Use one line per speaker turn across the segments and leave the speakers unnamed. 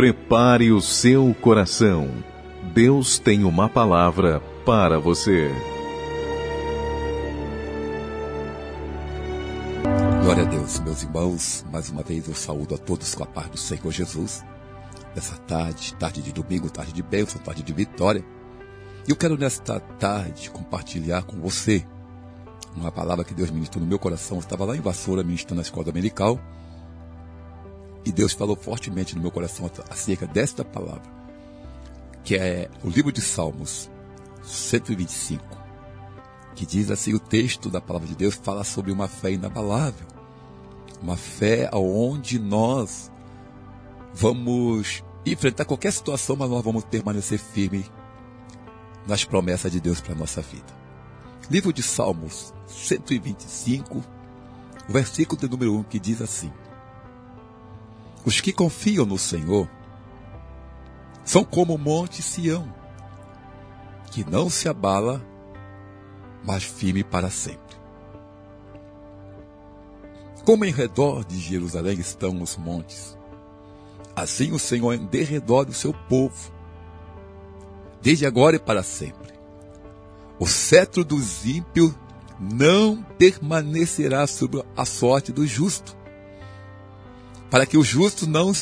Prepare o seu coração. Deus tem uma palavra para você.
Glória a Deus, meus irmãos. Mais uma vez eu saúdo a todos com a paz do Senhor Jesus. Nessa tarde, tarde de domingo, tarde de bênção, tarde de vitória. E eu quero nesta tarde compartilhar com você uma palavra que Deus ministrou no meu coração. Eu estava lá em Vassoura ministrando na escola dominical. E Deus falou fortemente no meu coração acerca desta palavra, que é o livro de Salmos 125, que diz assim: o texto da palavra de Deus fala sobre uma fé inabalável, uma fé aonde nós vamos enfrentar qualquer situação, mas nós vamos permanecer firmes nas promessas de Deus para a nossa vida. Livro de Salmos 125, o versículo de número 1 que diz assim: os que confiam no Senhor são como o monte Sião, que não se abala, mas firme para sempre. Como em redor de Jerusalém estão os montes, assim o Senhor em derredor do seu povo, desde agora e para sempre. O cetro dos ímpios não permanecerá sobre a sorte do justo, para que o justo não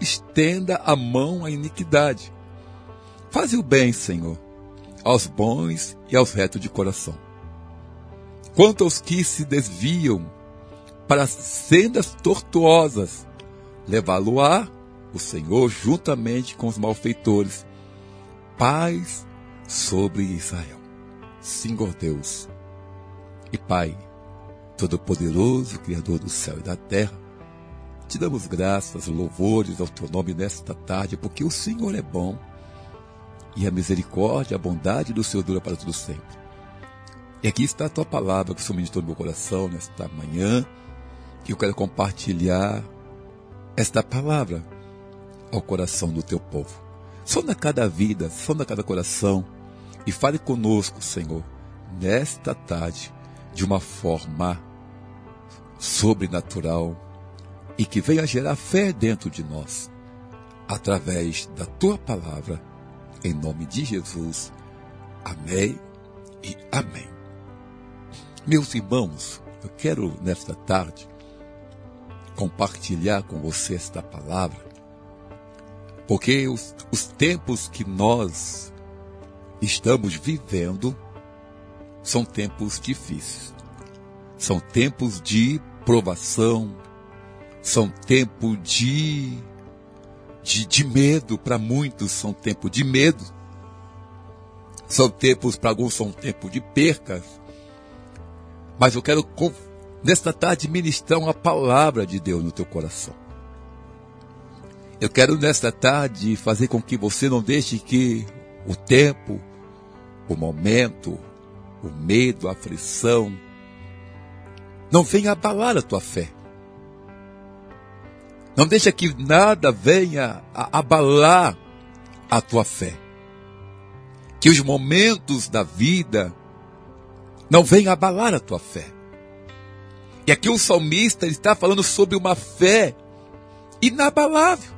estenda a mão à iniquidade. Faze o bem, Senhor, aos bons e aos retos de coração. Quanto aos que se desviam para sendas tortuosas, levá-lo-á o Senhor juntamente com os malfeitores. Paz sobre Israel. Senhor Deus e Pai, Todo-Poderoso, Criador do céu e da terra, te damos graças, louvores ao teu nome nesta tarde, porque o Senhor é bom e a misericórdia, a bondade do Senhor dura para todo sempre. E aqui está a tua palavra que o Senhor ministrou no meu coração nesta manhã, que eu quero compartilhar esta palavra ao coração do teu povo. Sonda cada vida, sonda cada coração e fale conosco, Senhor, nesta tarde, de uma forma sobrenatural e que venha gerar fé dentro de nós, através da tua palavra, em nome de Jesus. Amém e amém. Meus irmãos, eu quero nesta tarde compartilhar com você esta palavra, porque os, os tempos que nós estamos vivendo são tempos difíceis, são tempos de provação, são tempo de, de, de medo, para muitos são tempo de medo. São tempos, para alguns são tempo de percas. Mas eu quero, nesta tarde, ministrar uma palavra de Deus no teu coração. Eu quero, nesta tarde, fazer com que você não deixe que o tempo, o momento, o medo, a aflição, não venha abalar a tua fé. Não deixa que nada venha a abalar a tua fé. Que os momentos da vida não venham abalar a tua fé. E aqui o salmista está falando sobre uma fé inabalável.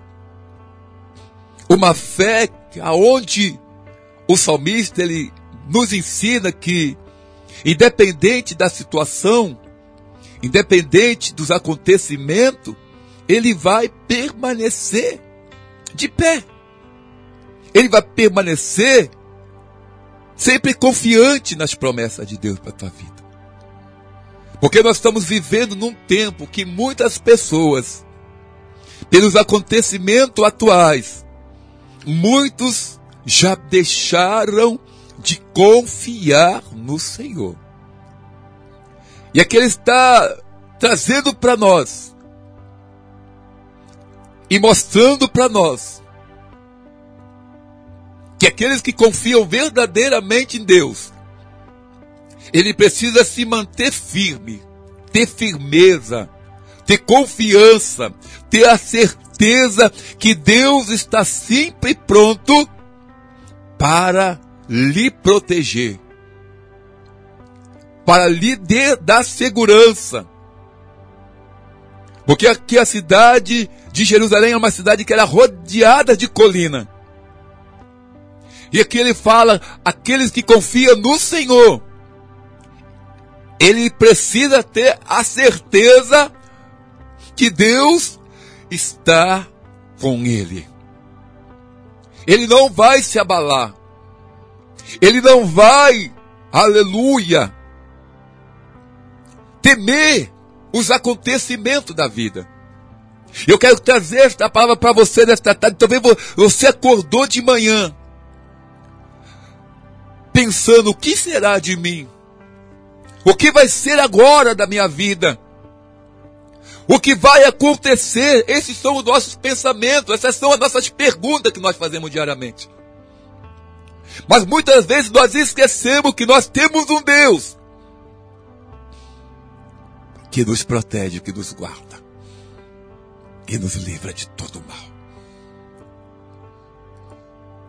Uma fé aonde o salmista ele nos ensina que independente da situação, independente dos acontecimentos, ele vai permanecer de pé. Ele vai permanecer sempre confiante nas promessas de Deus para a tua vida. Porque nós estamos vivendo num tempo que muitas pessoas, pelos acontecimentos atuais, muitos já deixaram de confiar no Senhor. E aqui ele está trazendo para nós e mostrando para nós que aqueles que confiam verdadeiramente em Deus, ele precisa se manter firme, ter firmeza, ter confiança, ter a certeza que Deus está sempre pronto para lhe proteger, para lhe dar segurança. Porque aqui a cidade de Jerusalém é uma cidade que era rodeada de colina. E aqui ele fala: aqueles que confiam no Senhor, ele precisa ter a certeza que Deus está com ele. Ele não vai se abalar. Ele não vai, aleluia, temer os acontecimentos da vida. Eu quero trazer esta palavra para você nesta tarde. Talvez você acordou de manhã pensando: o que será de mim? O que vai ser agora da minha vida? O que vai acontecer? Esses são os nossos pensamentos, essas são as nossas perguntas que nós fazemos diariamente. Mas muitas vezes nós esquecemos que nós temos um Deus que nos protege, que nos guarda e nos livra de todo mal.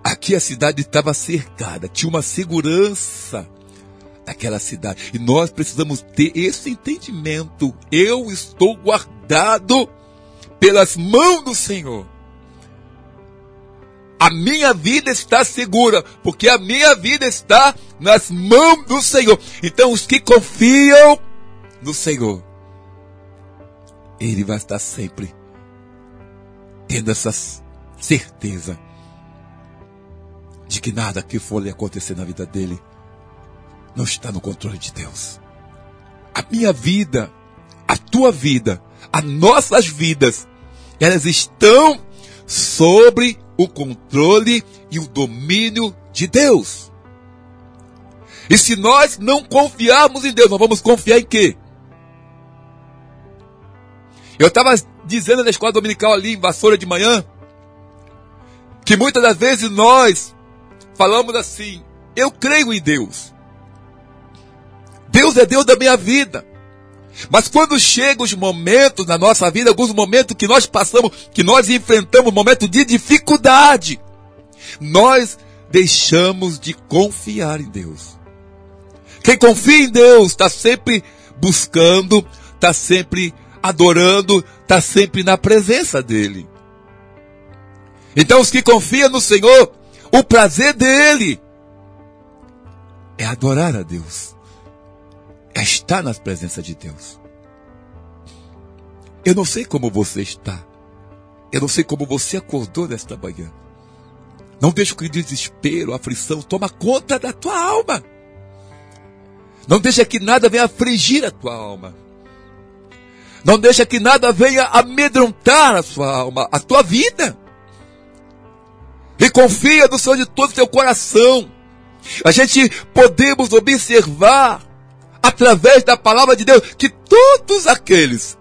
Aqui a cidade estava cercada, tinha uma segurança daquela cidade. E nós precisamos ter esse entendimento. Eu estou guardado pelas mãos do Senhor. A minha vida está segura, porque a minha vida está nas mãos do Senhor. Então, os que confiam no Senhor, Ele vai estar sempre tendo essa certeza de que nada que for lhe acontecer na vida dele não está no controle de Deus. A minha vida, a tua vida, as nossas vidas, elas estão sobre o controle e o domínio de Deus. E se nós não confiarmos em Deus, nós vamos confiar em quê? Eu estava dizendo na escola dominical ali em Vassoura de manhã, que muitas das vezes nós falamos assim: eu creio em Deus. Deus é Deus da minha vida. Mas quando chegam os momentos na nossa vida, alguns momentos que nós passamos, que nós enfrentamos, momentos de dificuldade, nós deixamos de confiar em Deus. Quem confia em Deus está sempre buscando, está sempre adorando, está sempre na presença dEle. Então, os que confiam no Senhor, o prazer dele é adorar a Deus é estar na presença de Deus. Eu não sei como você está. Eu não sei como você acordou nesta manhã. Não deixe que o desespero, a aflição toma conta da tua alma. Não deixa que nada venha afligir a tua alma. Não deixa que nada venha amedrontar a sua alma, a tua vida. E confia no Senhor de todo o teu coração. A gente podemos observar através da palavra de Deus, que todos aqueles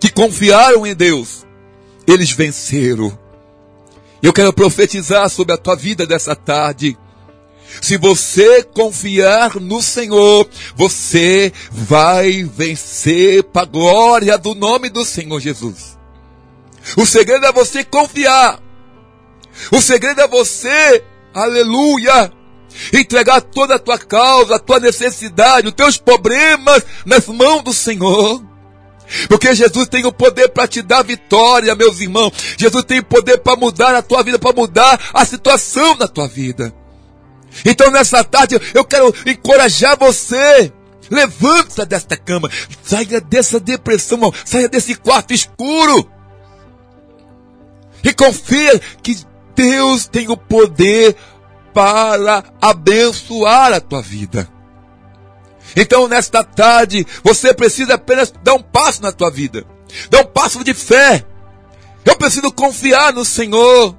que confiaram em Deus, eles venceram. Eu quero profetizar sobre a tua vida dessa tarde. Se você confiar no Senhor, você vai vencer para a glória do nome do Senhor Jesus. O segredo é você confiar. O segredo é você, aleluia, entregar toda a tua causa, a tua necessidade, os teus problemas nas mãos do Senhor. Porque Jesus tem o poder para te dar vitória, meus irmãos. Jesus tem o poder para mudar a tua vida, para mudar a situação da tua vida. Então nessa tarde eu quero encorajar você. Levanta desta cama, saia dessa depressão, saia desse quarto escuro. E confia que Deus tem o poder para abençoar a tua vida. Então, nesta tarde, você precisa apenas dar um passo na tua vida. Dar um passo de fé. Eu preciso confiar no Senhor.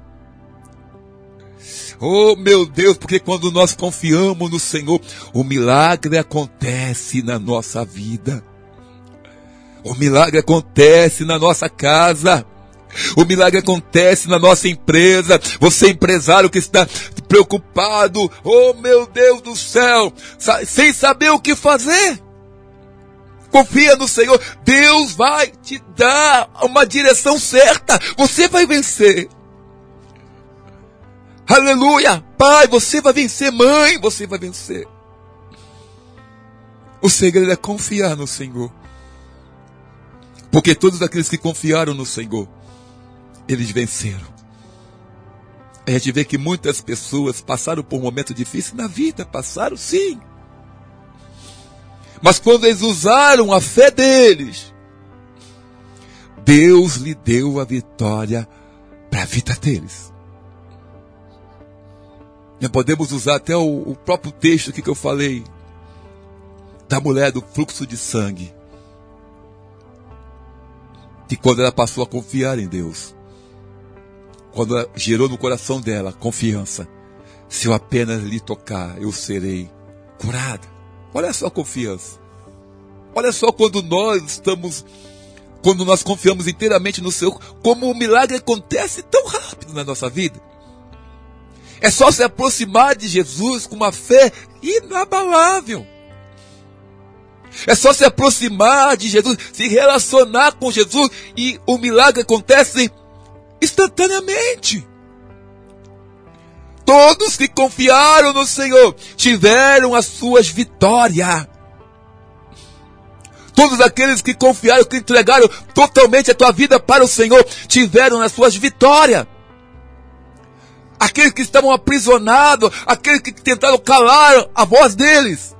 Oh, meu Deus, porque quando nós confiamos no Senhor, o milagre acontece na nossa vida. O milagre acontece na nossa casa. O milagre acontece na nossa empresa. Você empresário que está preocupado, oh meu Deus do céu, sem saber o que fazer. Confia no Senhor, Deus vai te dar uma direção certa. Você vai vencer. Aleluia! Pai, você vai vencer. Mãe, você vai vencer. O segredo é confiar no Senhor. Porque todos aqueles que confiaram no Senhor, eles venceram. A gente vê que muitas pessoas passaram por momentos difíceis na vida, passaram sim. Mas quando eles usaram a fé deles, Deus lhe deu a vitória para a vida deles. Podemos usar até o, o próprio texto que eu falei, da mulher do fluxo de sangue. Que quando ela passou a confiar em Deus, quando ela gerou no coração dela confiança, se eu apenas lhe tocar, eu serei curada. Olha só a confiança. Olha só quando nós estamos, quando nós confiamos inteiramente no Senhor, como o milagre acontece tão rápido na nossa vida. É só se aproximar de Jesus com uma fé inabalável. É só se aproximar de Jesus, se relacionar com Jesus e o milagre acontece instantaneamente. Todos que confiaram no Senhor tiveram as suas vitórias. Todos aqueles que confiaram, que entregaram totalmente a tua vida para o Senhor, tiveram as suas vitórias. Aqueles que estavam aprisionados, aqueles que tentaram calar a voz deles,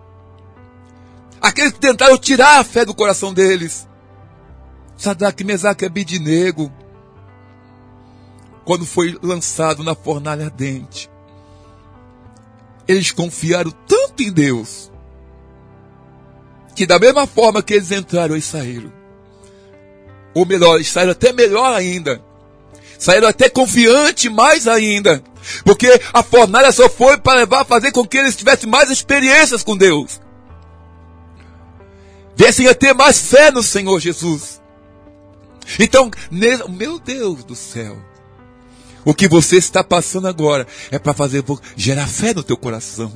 aqueles que tentaram tirar a fé do coração deles. Sadraque, Mesaque e Abidinego, quando foi lançado na fornalha ardente, eles confiaram tanto em Deus, que da mesma forma que eles entraram, eles saíram. Ou melhor, eles saíram até melhor ainda. Saíram até confiante mais ainda. Porque a fornalha só foi para levar a fazer com que eles tivessem mais experiências com Deus. Viessem a ter mais fé no Senhor Jesus. Então, meu Deus do céu. O que você está passando agora é para fazer gerar fé no teu coração.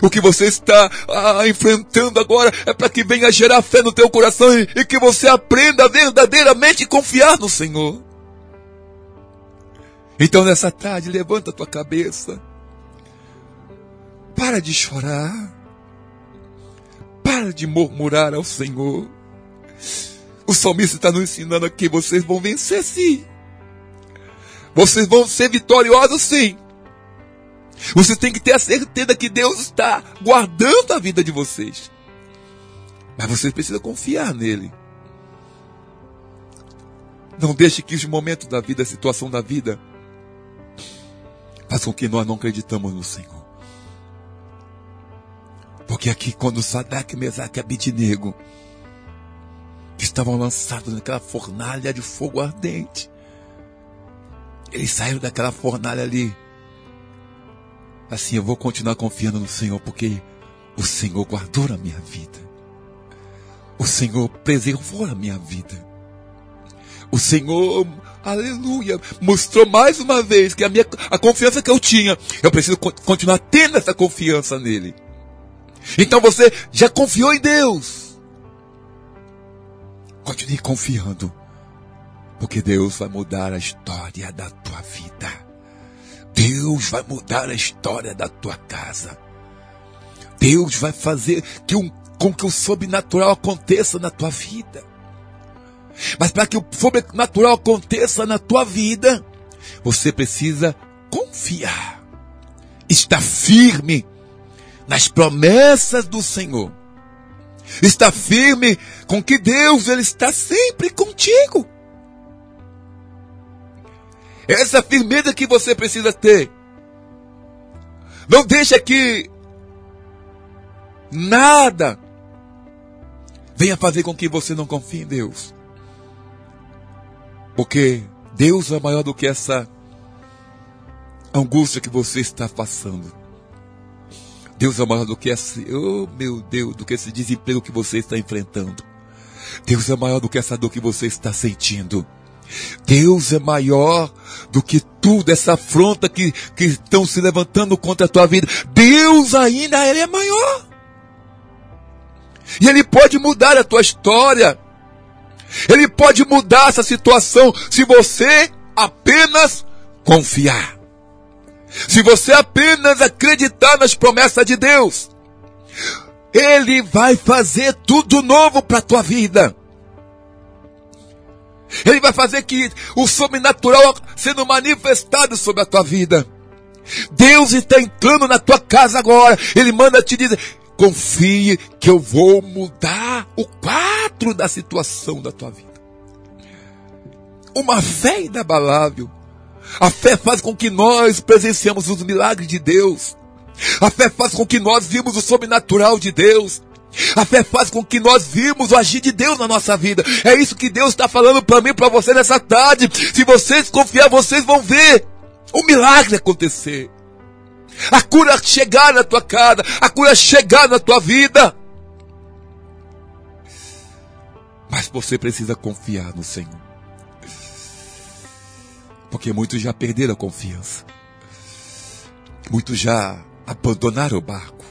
O que você está ah, enfrentando agora é para que venha gerar fé no teu coração e, e que você aprenda verdadeiramente confiar no Senhor. Então nessa tarde, levanta a tua cabeça. Para de chorar. Para de murmurar ao Senhor. O salmista está nos ensinando aqui, vocês vão vencer sim. Vocês vão ser vitoriosos sim. Você tem que ter a certeza que Deus está guardando a vida de vocês. Mas você precisa confiar nele. Não deixe que os momentos da vida, a situação da vida, façam que nós não acreditamos no Senhor. Porque aqui, quando Sadak, Mesaque e Abidnego estavam lançados naquela fornalha de fogo ardente, eles saíram daquela fornalha ali. Assim, eu vou continuar confiando no Senhor, porque o Senhor guardou a minha vida. O Senhor preservou a minha vida. O Senhor, aleluia, mostrou mais uma vez que a minha a confiança que eu tinha, eu preciso continuar tendo essa confiança nele. Então você já confiou em Deus. Continue confiando. Porque Deus vai mudar a história da tua vida. Deus vai mudar a história da tua casa. Deus vai fazer que um, com que o sobrenatural aconteça na tua vida. Mas para que o sobrenatural aconteça na tua vida, você precisa confiar. Estar firme nas promessas do Senhor. Está firme com que Deus ele está sempre contigo. Essa firmeza que você precisa ter. Não deixa que nada venha fazer com que você não confie em Deus. Porque Deus é maior do que essa angústia que você está passando. Deus é maior do que esse, oh meu Deus, do que esse desemprego que você está enfrentando. Deus é maior do que essa dor que você está sentindo. Deus é maior do que tudo, essa afronta que, que estão se levantando contra a tua vida. Deus ainda, Ele é maior. E Ele pode mudar a tua história. Ele pode mudar essa situação se você apenas confiar. Se você apenas acreditar nas promessas de Deus. Ele vai fazer tudo novo para a tua vida. Ele vai fazer que o sobrenatural sendo manifestado sobre a tua vida. Deus está entrando na tua casa agora. Ele manda te dizer: confie que eu vou mudar o quadro da situação da tua vida. Uma fé inabalável. A fé faz com que nós presenciamos os milagres de Deus. A fé faz com que nós vimos o sobrenatural de Deus. A fé faz com que nós vimos o agir de Deus na nossa vida. É isso que Deus está falando para mim, para você nessa tarde. Se vocês confiar, vocês vão ver o milagre acontecer. A cura chegar na tua casa, a cura chegar na tua vida. Mas você precisa confiar no Senhor. Porque muitos já perderam a confiança. Muitos já abandonaram o barco.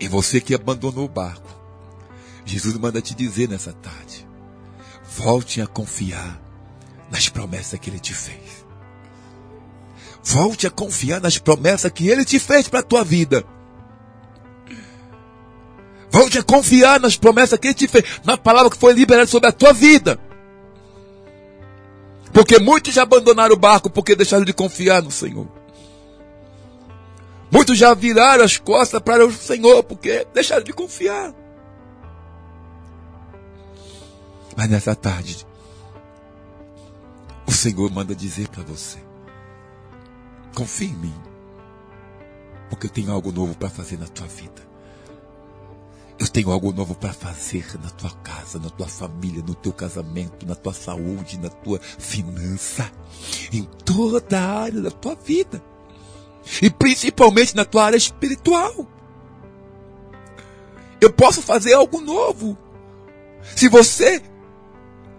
E você que abandonou o barco, Jesus manda te dizer nessa tarde: volte a confiar nas promessas que ele te fez. Volte a confiar nas promessas que ele te fez para a tua vida. Volte a confiar nas promessas que ele te fez, na palavra que foi liberada sobre a tua vida. Porque muitos já abandonaram o barco porque deixaram de confiar no Senhor. Muitos já viraram as costas para o Senhor porque deixaram de confiar. Mas nessa tarde, o Senhor manda dizer para você: confie em mim, porque eu tenho algo novo para fazer na tua vida. Eu tenho algo novo para fazer na tua casa, na tua família, no teu casamento, na tua saúde, na tua finança, em toda a área da tua vida. E principalmente na tua área espiritual. Eu posso fazer algo novo. Se você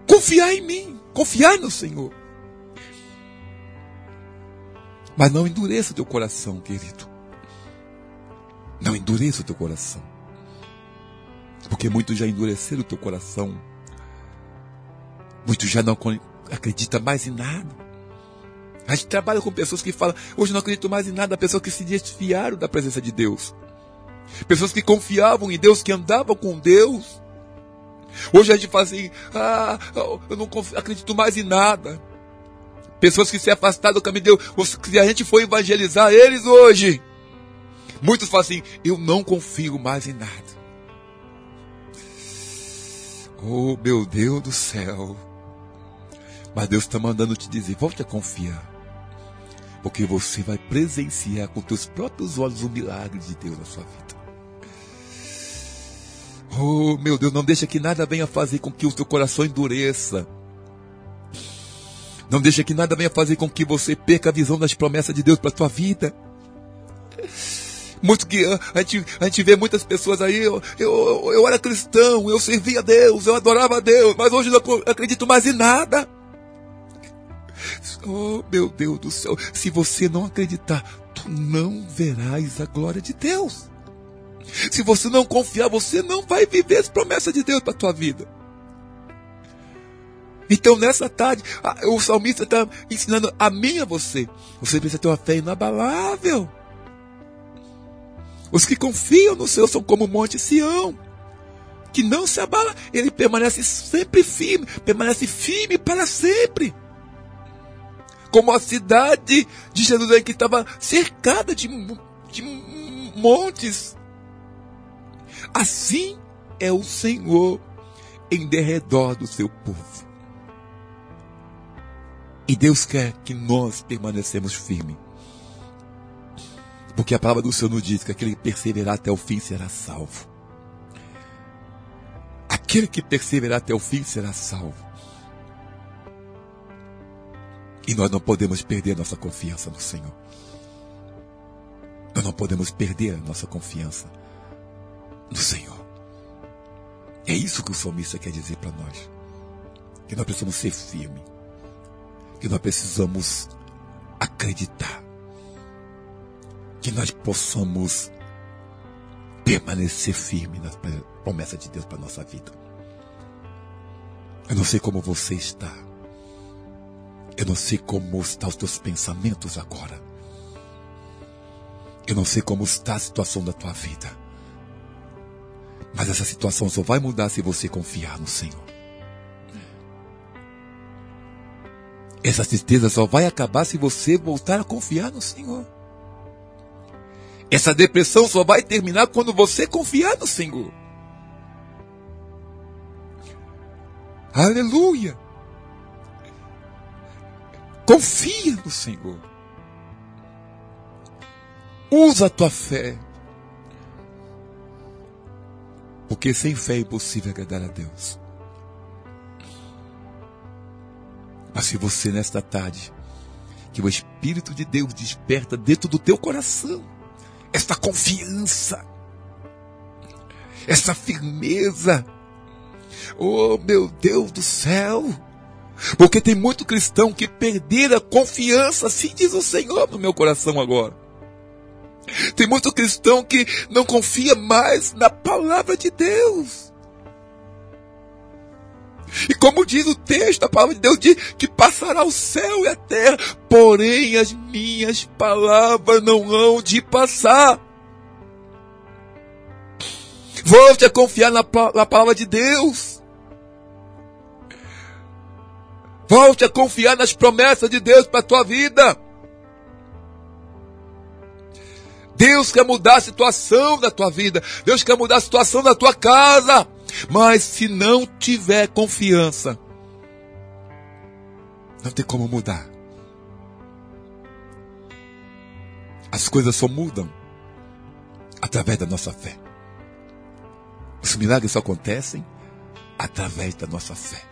confiar em mim, confiar no Senhor. Mas não endureça o teu coração, querido. Não endureça o teu coração. Porque muitos já endureceram o teu coração. Muitos já não acreditam mais em nada. A gente trabalha com pessoas que falam, hoje não acredito mais em nada, pessoas que se desfiaram da presença de Deus. Pessoas que confiavam em Deus, que andavam com Deus. Hoje a gente fala assim, ah, eu não acredito mais em nada. Pessoas que se afastaram do caminho de Deus, se a gente for evangelizar eles hoje, muitos falam assim, eu não confio mais em nada. Oh, meu Deus do céu. Mas Deus está mandando te dizer: volte a confiar. Porque você vai presenciar com teus próprios olhos o milagre de Deus na sua vida. Oh, meu Deus, não deixa que nada venha fazer com que o teu coração endureça. Não deixa que nada venha fazer com que você perca a visão das promessas de Deus para a tua vida. Muito que a gente, a gente vê muitas pessoas aí, eu, eu, eu era cristão, eu servia a Deus, eu adorava a Deus, mas hoje não acredito mais em nada. Oh, meu Deus do céu, se você não acreditar, tu não verás a glória de Deus. Se você não confiar, você não vai viver as promessas de Deus para a tua vida. Então, nessa tarde, o salmista está ensinando a mim e a você. Você precisa ter uma fé inabalável. Os que confiam no Senhor são como o monte Sião, que não se abala, ele permanece sempre firme, permanece firme para sempre. Como a cidade de Jerusalém que estava cercada de, de montes. Assim é o Senhor em derredor do seu povo. E Deus quer que nós permanecemos firmes. Porque a palavra do Senhor nos diz que aquele que perseverar até o fim será salvo. Aquele que perseverar até o fim será salvo. E nós não podemos perder nossa confiança no Senhor. Nós não podemos perder nossa confiança no Senhor. É isso que o salmista quer dizer para nós. Que nós precisamos ser firmes. Que nós precisamos acreditar que nós possamos permanecer firme na promessa de Deus para nossa vida. Eu não sei como você está. Eu não sei como estão os teus pensamentos agora. Eu não sei como está a situação da tua vida. Mas essa situação só vai mudar se você confiar no Senhor. Essa tristeza só vai acabar se você voltar a confiar no Senhor. Essa depressão só vai terminar quando você confiar no Senhor. Aleluia! Confia no Senhor. Usa a tua fé. Porque sem fé é impossível agradar a Deus. Mas se você nesta tarde, que o Espírito de Deus desperta dentro do teu coração, esta confiança, essa firmeza, oh meu Deus do céu, porque tem muito cristão que perderam a confiança, assim diz o Senhor no meu coração agora. Tem muito cristão que não confia mais na palavra de Deus. E como diz o texto, a palavra de Deus diz que passará o céu e a terra, porém as minhas palavras não hão de passar. Volte a confiar na, na palavra de Deus. Volte a confiar nas promessas de Deus para a tua vida. Deus quer mudar a situação da tua vida. Deus quer mudar a situação da tua casa. Mas se não tiver confiança, não tem como mudar. As coisas só mudam através da nossa fé. Os milagres só acontecem através da nossa fé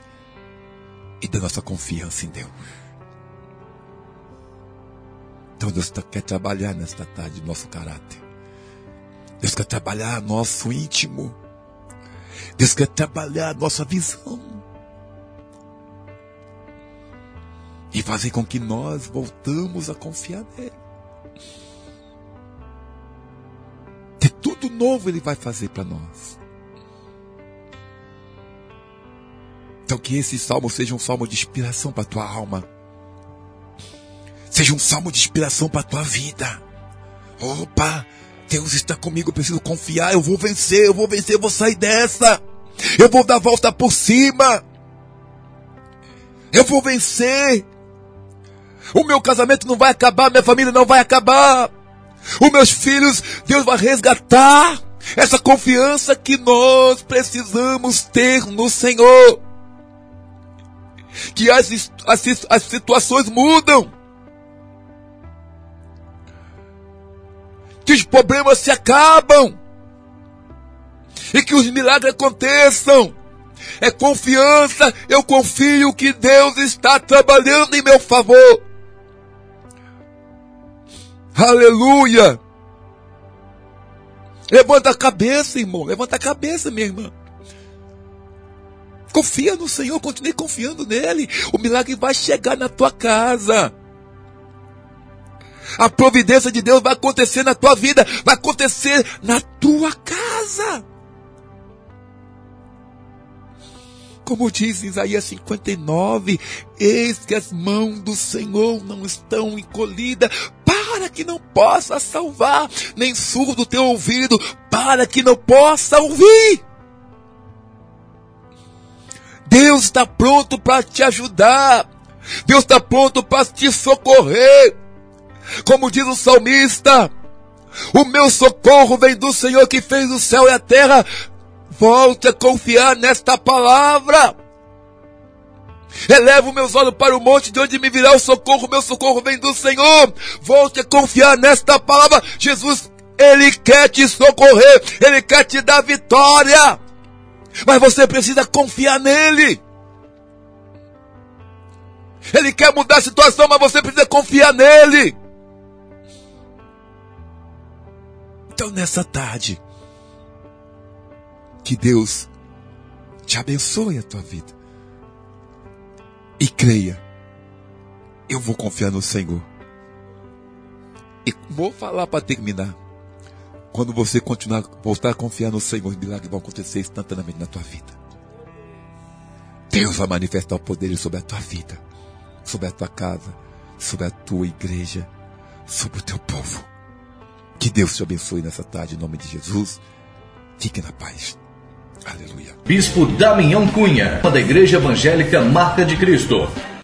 e da nossa confiança em Deus. Então Deus tá, quer trabalhar nesta tarde nosso caráter. Deus quer trabalhar nosso íntimo. Deus quer trabalhar a nossa visão. E fazer com que nós voltamos a confiar nele. Que tudo novo ele vai fazer para nós. Então que esse salmo seja um salmo de inspiração para tua alma. Seja um salmo de inspiração para tua vida. Opa, Deus está comigo, eu preciso confiar, eu vou vencer, eu vou vencer, eu vou sair dessa. Eu vou dar a volta por cima. Eu vou vencer. O meu casamento não vai acabar, minha família não vai acabar. Os meus filhos, Deus vai resgatar. Essa confiança que nós precisamos ter no Senhor. Que as, as, as situações mudam. Que os problemas se acabam e que os milagres aconteçam. É confiança, eu confio que Deus está trabalhando em meu favor. Aleluia! Levanta a cabeça, irmão. Levanta a cabeça, minha irmã. Confia no Senhor, continue confiando nele. O milagre vai chegar na tua casa. A providência de Deus vai acontecer na tua vida, vai acontecer na tua casa. Como diz Isaías 59, eis que as mãos do Senhor não estão encolhidas para que não possa salvar, nem surdo teu ouvido para que não possa ouvir. Deus está pronto para te ajudar. Deus está pronto para te socorrer. Como diz o salmista, o meu socorro vem do Senhor que fez o céu e a terra. Volte a confiar nesta palavra. Elevo meus olhos para o monte de onde me virá o socorro. Meu socorro vem do Senhor. Volte a confiar nesta palavra. Jesus, Ele quer te socorrer. Ele quer te dar vitória. Mas você precisa confiar nele. Ele quer mudar a situação, mas você precisa confiar nele. Então, nessa tarde, que Deus te abençoe a tua vida. E creia, eu vou confiar no Senhor. E vou falar para terminar. Quando você continuar, voltar a confiar no Senhor, milagres vão acontecer instantaneamente na tua vida. Deus vai manifestar o poder sobre a tua vida, sobre a tua casa, sobre a tua igreja, sobre o teu povo. Que Deus te abençoe nessa tarde, em nome de Jesus. Fique na paz. Aleluia.
Bispo Damião Cunha, da Igreja Evangélica Marca de Cristo.